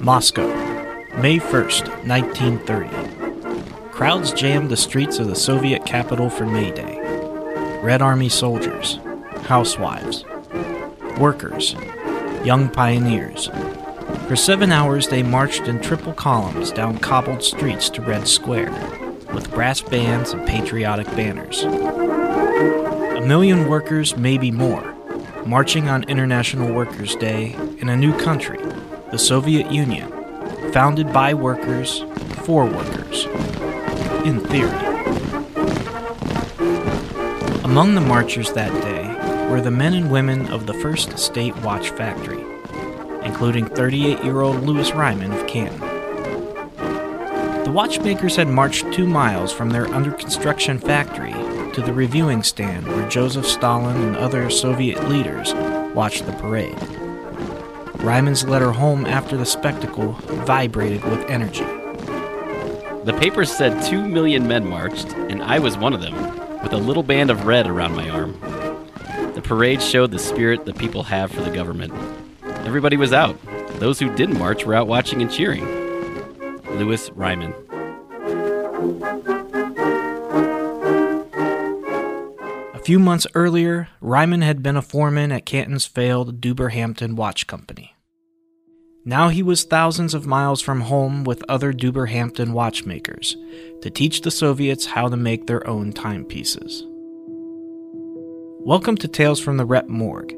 Moscow, May 1st, 1930. Crowds jammed the streets of the Soviet capital for May Day. Red Army soldiers, housewives, workers, young pioneers. For seven hours, they marched in triple columns down cobbled streets to Red Square, with brass bands and patriotic banners. A million workers, maybe more, marching on International Workers' Day in a new country, the Soviet Union, founded by workers for workers, in theory. Among the marchers that day were the men and women of the First State Watch Factory, including 38 year old Louis Ryman of Canton. The watchmakers had marched two miles from their under construction factory to the reviewing stand where Joseph Stalin and other Soviet leaders watched the parade. Ryman's letter home after the spectacle vibrated with energy. The paper said two million men marched, and I was one of them, with a little band of red around my arm. The parade showed the spirit the people have for the government. Everybody was out. Those who didn't march were out watching and cheering. Louis Ryman. Few months earlier, Ryman had been a foreman at Canton's failed Dueber-Hampton Watch Company. Now he was thousands of miles from home with other Dueber-Hampton watchmakers to teach the Soviets how to make their own timepieces. Welcome to Tales from the Rep Morgue,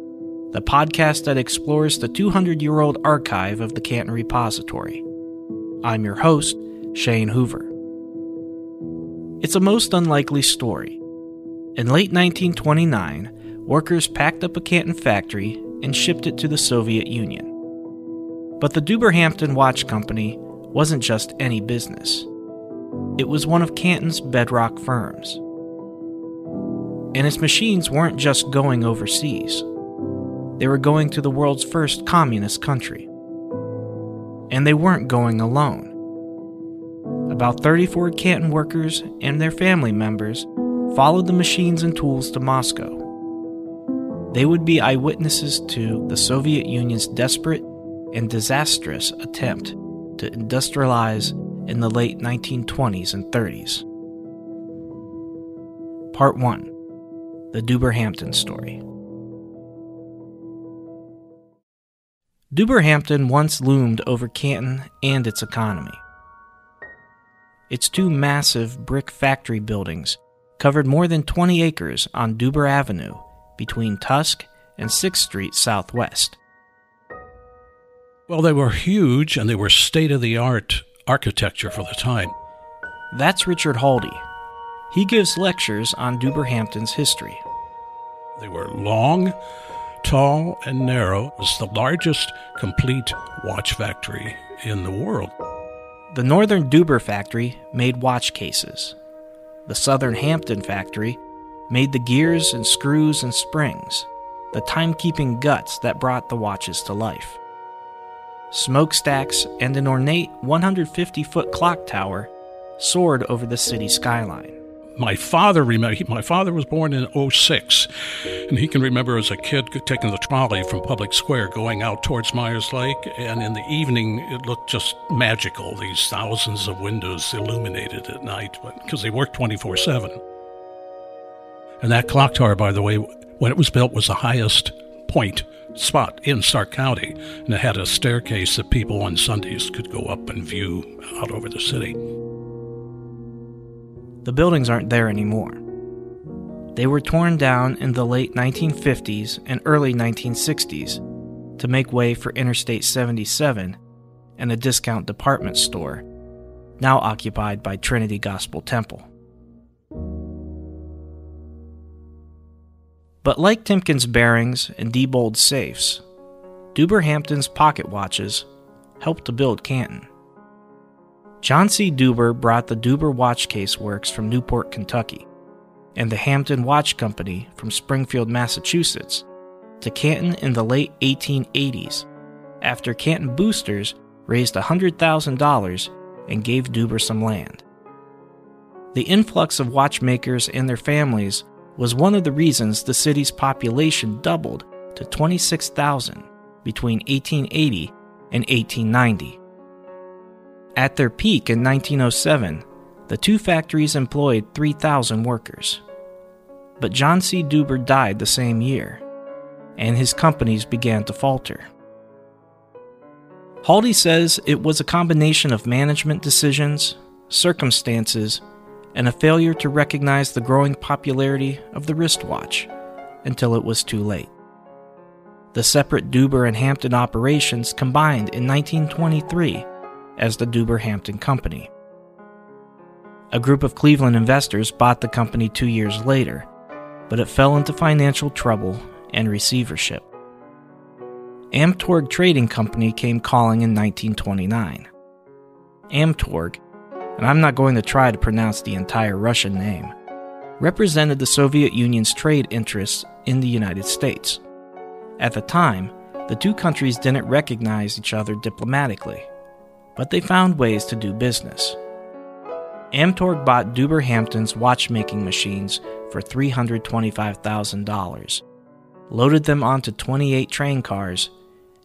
the podcast that explores the 200 year old archive of the Canton Repository. I'm your host, Shane Hoover. It's a most unlikely story. In late 1929, workers packed up a Canton factory and shipped it to the Soviet Union. But the Dueber-Hampton Watch Company wasn't just any business. It was one of Canton's bedrock firms. And its machines weren't just going overseas. They were going to the world's first communist country. And they weren't going alone. About 34 Canton workers and their family members followed the machines and tools to Moscow. They would be eyewitnesses to the Soviet Union's desperate and disastrous attempt to industrialize in the late 1920s and 30s. Part 1 The Dueber-Hampton Story. Dueber-Hampton once loomed over Canton and its economy. Its two massive brick factory buildings covered more than 20 acres on Dueber Avenue between Tusk and 6th Street Southwest. Well, they were huge and they were state of the art architecture for the time. That's Richard Haldy. He gives lectures on Dueber-Hampton's history. They were long, tall, and narrow. It was the largest complete watch factory in the world. The Northern Dueber factory made watch cases. The Southern Hampton factory made the gears and screws and springs, the timekeeping guts that brought the watches to life. Smokestacks and an ornate 150 foot clock tower soared over the city skyline. My father remember my father was born in 06 and he can remember as a kid taking the trolley from Public Square going out towards Meyers Lake and in the evening it looked just magical these thousands of windows illuminated at night because they worked 24/7. And that clock tower by the way when it was built was the highest point spot in Stark County and it had a staircase that people on Sundays could go up and view out over the city. The buildings aren't there anymore. They were torn down in the late 1950s and early 1960s to make way for Interstate 77 and a discount department store, now occupied by Trinity Gospel Temple. But like Timken's bearings and Diebold safes, Dueber-Hampton's pocket watches helped to build Canton. John C. Dueber brought the Dueber Watch Case Works from Newport, Kentucky, and the Hampton Watch Company from Springfield, Massachusetts, to Canton in the late 1880s, after Canton boosters raised $100,000 and gave Dueber some land. The influx of watchmakers and their families was one of the reasons the city's population doubled to 26,000 between 1880 and 1890. At their peak in 1907, the two factories employed 3,000 workers. But John C. Dueber died the same year, and his companies began to falter. Haldy says it was a combination of management decisions, circumstances, and a failure to recognize the growing popularity of the wristwatch until it was too late. The separate Dueber and Hampton operations combined in 1923 as the Dueber-Hampton Company. A group of Cleveland investors bought the company two years later, but it fell into financial trouble and receivership. Amtorg Trading Company came calling in 1929. Amtorg, and I'm not going to try to pronounce the entire Russian name, represented the Soviet Union's trade interests in the United States. At the time, the two countries didn't recognize each other diplomatically, but they found ways to do business. Amtorg bought Dueber Hampton's watchmaking machines for $325,000, loaded them onto 28 train cars,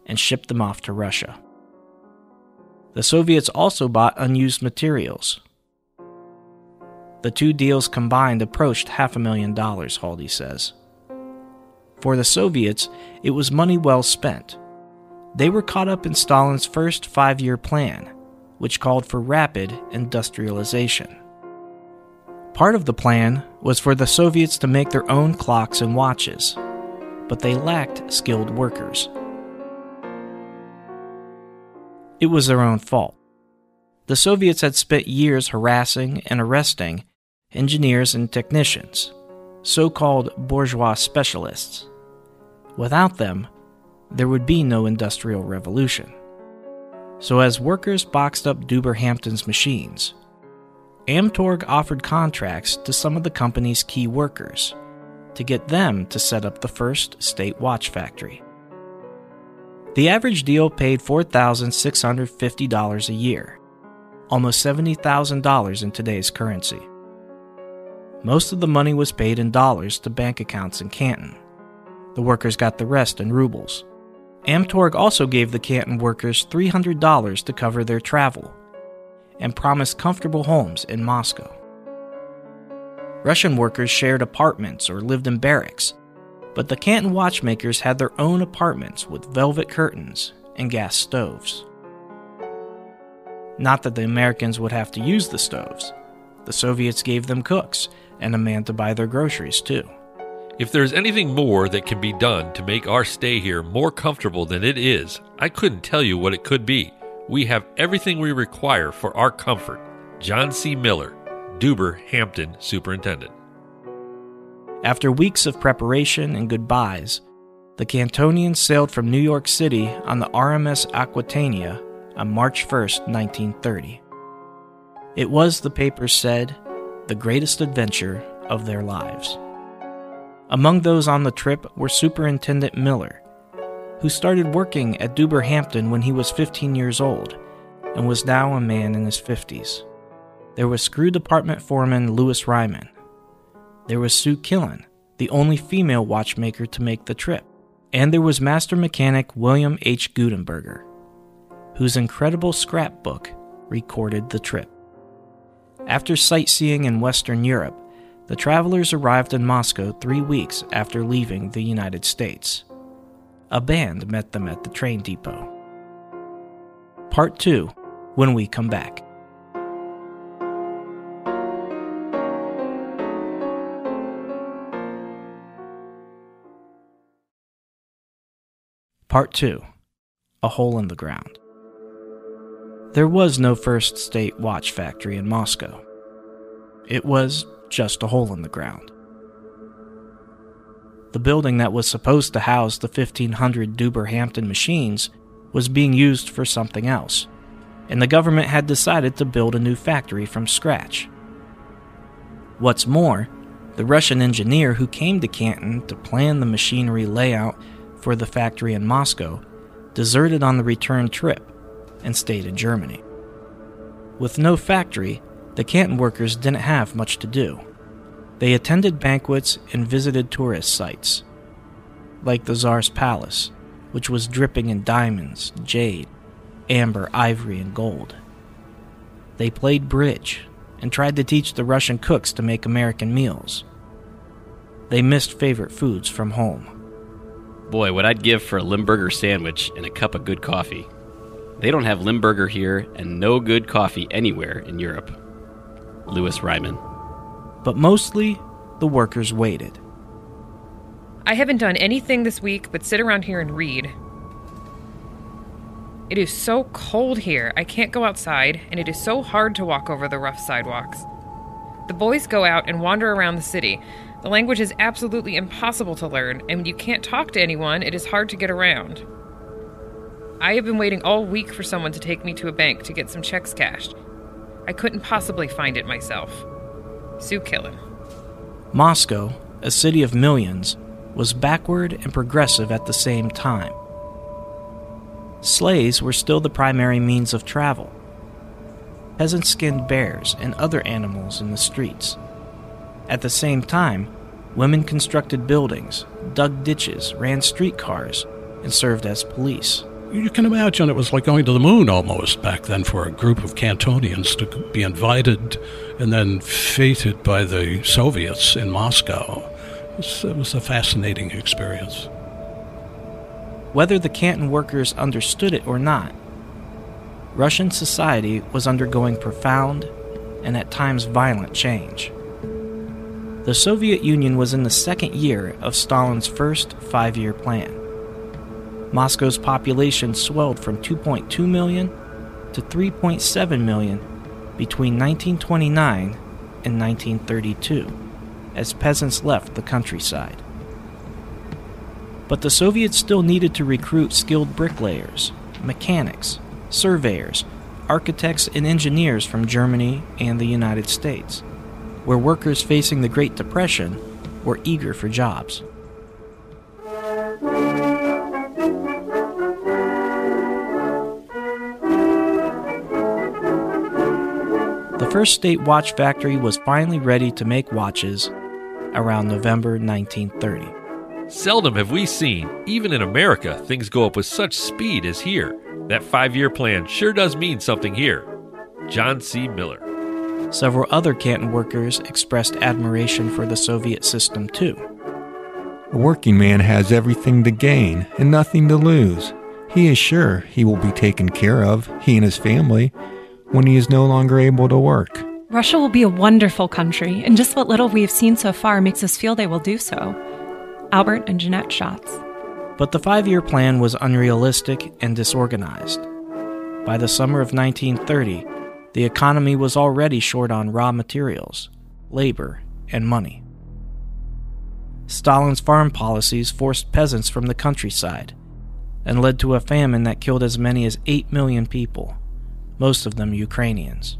and shipped them off to Russia. The Soviets also bought unused materials. The two deals combined approached half a million dollars, Haldy says. For the Soviets, it was money well spent. They were caught up in Stalin's first five year plan, which called for rapid industrialization. Part of the plan was for the Soviets to make their own clocks and watches, but they lacked skilled workers. It was their own fault. The Soviets had spent years harassing and arresting engineers and technicians, so called bourgeois specialists. Without them, there would be no industrial revolution. So, as workers boxed up Dueber-Hampton's machines, Amtorg offered contracts to some of the company's key workers to get them to set up the first state watch factory. The average deal paid $4,650 a year, almost $70,000 in today's currency. Most of the money was paid in dollars to bank accounts in Canton. The workers got the rest in rubles. Amtorg also gave the Canton workers $300 to cover their travel and promised comfortable homes in Moscow. Russian workers shared apartments or lived in barracks but the Canton watchmakers had their own apartments with velvet curtains and gas stoves. Not that the Americans would have to use the stoves. The Soviets gave them cooks and a man to buy their groceries, too. If there's anything more that can be done to make our stay here more comfortable than it is, I couldn't tell you what it could be. We have everything we require for our comfort. John C. Miller, Dueber Hampton Superintendent. After weeks of preparation and goodbyes, the Cantonians sailed from New York City on the RMS Aquitania on March 1, 1930. It was, the papers said, the greatest adventure of their lives. Among those on the trip were Superintendent Miller, who started working at Dueber Hampton when he was 15 years old and was now a man in his 50s. There was screw department foreman Louis Ryman, there was Sue Killen, the only female watchmaker to make the trip. And there was master mechanic William H. Gutenberger, whose incredible scrapbook recorded the trip. After sightseeing in Western Europe, the travelers arrived in Moscow three weeks after leaving the United States. A band met them at the train depot. Part 2 when we come back. Part 2 A Hole in the Ground. There was no first state watch factory in Moscow. It was just a hole in the ground. The building that was supposed to house the 1500 Dueber Hampton machines was being used for something else, and the government had decided to build a new factory from scratch. What's more, the Russian engineer who came to Canton to plan the machinery layout for the factory in Moscow, deserted on the return trip and stayed in Germany. With no factory, the Canton workers didn't have much to do. They attended banquets and visited tourist sites, like the Tsar's Palace, which was dripping in diamonds, jade, amber, ivory, and gold. They played bridge and tried to teach the Russian cooks to make American meals. They missed favorite foods from home. Boy, what I'd give for a Limburger sandwich and a cup of good coffee. They don't have Limburger here and no good coffee anywhere in Europe. Louis Ryman. But mostly, the workers waited. I haven't done anything this week but sit around here and read. It is so cold here, I can't go outside, and it is so hard to walk over the rough sidewalks. The boys go out and wander around the city. The language is absolutely impossible to learn, and when you can't talk to anyone, it is hard to get around. I have been waiting all week for someone to take me to a bank to get some checks cashed. I couldn't possibly find it myself. Sue Killen. Moscow, a city of millions, was backward and progressive at the same time. Sleighs were still the primary means of travel. Peasants skinned bears and other animals in the streets. At the same time, women constructed buildings, dug ditches, ran streetcars, and served as police. You can imagine it was like going to the moon almost back then for a group of Cantonians to be invited and then feted by the Soviets in Moscow. It was, it was a fascinating experience whether the Canton workers understood it or not. Russian society was undergoing profound and at times violent change. The Soviet Union was in the second year of Stalin's first five year plan. Moscow's population swelled from 2.2 million to 3.7 million between 1929 and 1932 as peasants left the countryside. But the Soviets still needed to recruit skilled bricklayers, mechanics, surveyors, architects, and engineers from Germany and the United States, where workers facing the Great Depression were eager for jobs. The first state watch factory was finally ready to make watches around November 1930. Seldom have we seen, even in America, things go up with such speed as here. That five year plan sure does mean something here. John C. Miller. Several other Canton workers expressed admiration for the Soviet system, too. A working man has everything to gain and nothing to lose. He is sure he will be taken care of, he and his family, when he is no longer able to work. Russia will be a wonderful country, and just what little we have seen so far makes us feel they will do so. Albert and Jeanette Schatz. But the five year plan was unrealistic and disorganized. By the summer of 1930, the economy was already short on raw materials, labor, and money. Stalin's farm policies forced peasants from the countryside and led to a famine that killed as many as 8 million people, most of them Ukrainians.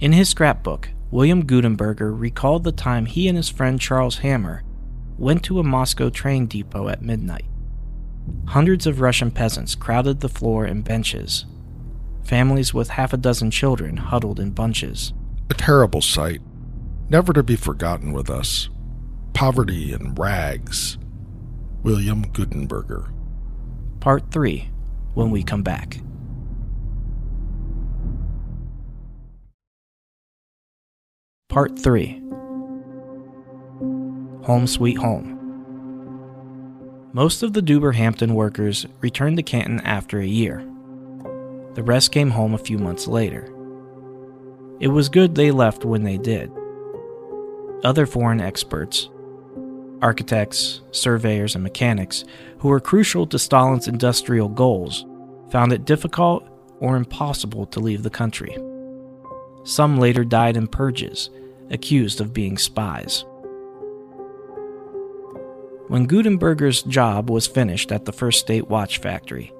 In his scrapbook, William Gutenberger recalled the time he and his friend Charles Hammer went to a Moscow train depot at midnight. Hundreds of Russian peasants crowded the floor and benches. Families with half a dozen children huddled in bunches. A terrible sight, never to be forgotten with us. Poverty and rags. William Gutenberger. Part 3 when we come back. Part 3 Home Sweet Home. Most of the Dueber-Hampton workers returned to Canton after a year. The rest came home a few months later. It was good they left when they did. Other foreign experts, architects, surveyors, and mechanics, who were crucial to Stalin's industrial goals, found it difficult or impossible to leave the country. Some later died in purges accused of being spies. When Gutenberger's job was finished at the First State Watch Factory,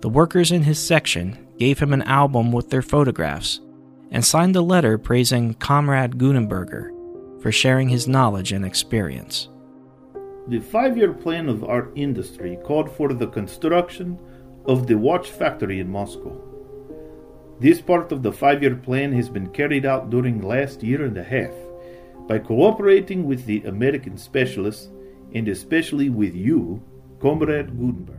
the workers in his section gave him an album with their photographs and signed a letter praising Comrade Gutenberger for sharing his knowledge and experience. The five year plan of our industry called for the construction of the watch factory in Moscow. This part of the five year plan has been carried out during last year and a half by cooperating with the American specialists and especially with you, Comrade Gutenberg.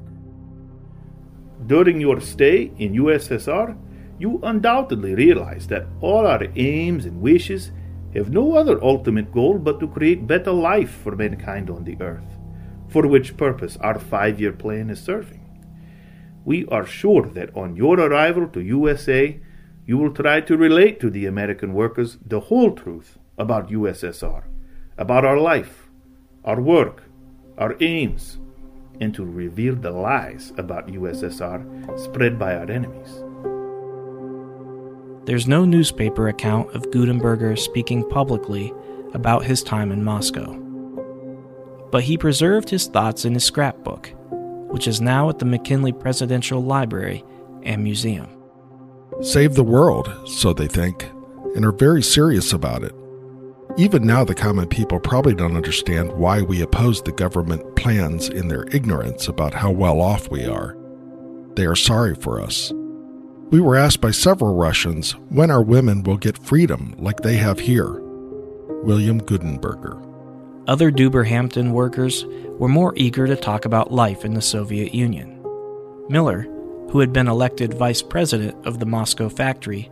During your stay in USSR, you undoubtedly realize that all our aims and wishes have no other ultimate goal but to create better life for mankind on the earth, for which purpose our five year plan is serving. We are sure that on your arrival to USA, you will try to relate to the American workers the whole truth about USSR, about our life, our work, our aims, and to reveal the lies about USSR spread by our enemies. There's no newspaper account of Gutenberger speaking publicly about his time in Moscow. But he preserved his thoughts in his scrapbook, which is now at the McKinley Presidential Library and Museum. Save the world, so they think, and are very serious about it. Even now, the common people probably don't understand why we oppose the government plans in their ignorance about how well off we are. They are sorry for us. We were asked by several Russians when our women will get freedom like they have here. William Gutenberger. Other Dueber-Hampton workers were more eager to talk about life in the Soviet Union. Miller, who had been elected vice president of the Moscow factory,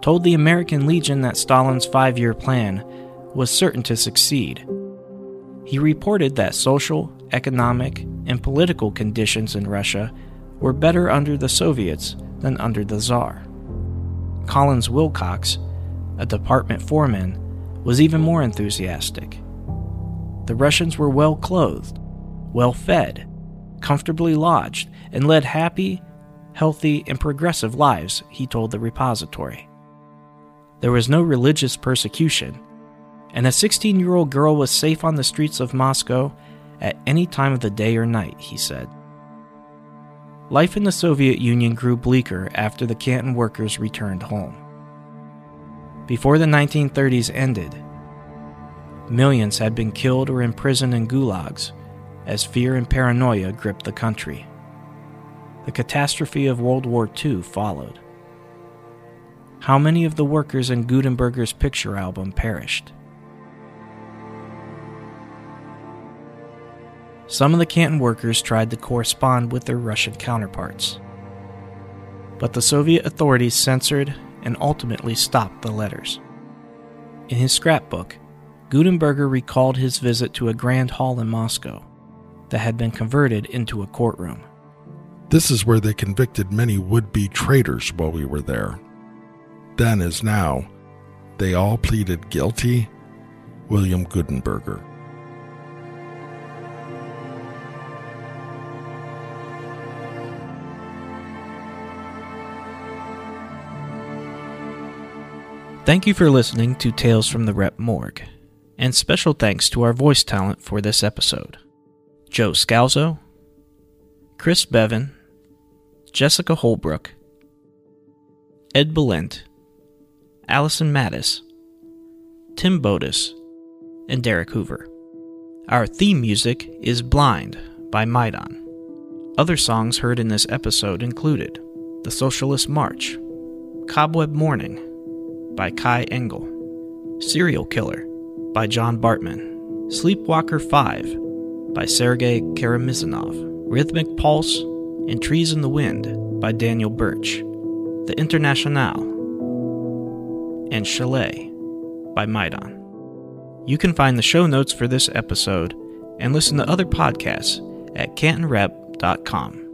told the American Legion that Stalin's five year plan was certain to succeed. He reported that social, economic, and political conditions in Russia were better under the Soviets than under the Tsar. Collins Wilcox, a department foreman, was even more enthusiastic. The Russians were well clothed, well fed, comfortably lodged, and led happy, healthy, and progressive lives, he told the repository. There was no religious persecution, and a 16 year old girl was safe on the streets of Moscow at any time of the day or night, he said. Life in the Soviet Union grew bleaker after the Canton workers returned home. Before the 1930s ended, millions had been killed or imprisoned in gulags as fear and paranoia gripped the country. The catastrophe of World War II followed. How many of the workers in Gutenberger's picture album perished? Some of the Canton workers tried to correspond with their Russian counterparts. But the Soviet authorities censored and ultimately stopped the letters. In his scrapbook, Gutenberger recalled his visit to a grand hall in Moscow that had been converted into a courtroom. This is where they convicted many would be traitors while we were there. Then, as now, they all pleaded guilty. William Gutenberger. Thank you for listening to Tales from the Rep Morgue, and special thanks to our voice talent for this episode Joe Scalzo, Chris Bevan, Jessica Holbrook, Ed Belent, Allison Mattis, Tim Bodis, and Derek Hoover. Our theme music is Blind by Maidon. Other songs heard in this episode included The Socialist March, Cobweb Morning, by Kai Engel, Serial Killer by John Bartman, Sleepwalker 5 by Sergei Karamizanov, Rhythmic Pulse and Trees in the Wind by Daniel Birch, The Internationale, and Chalet by Maidan. You can find the show notes for this episode and listen to other podcasts at cantonrep.com.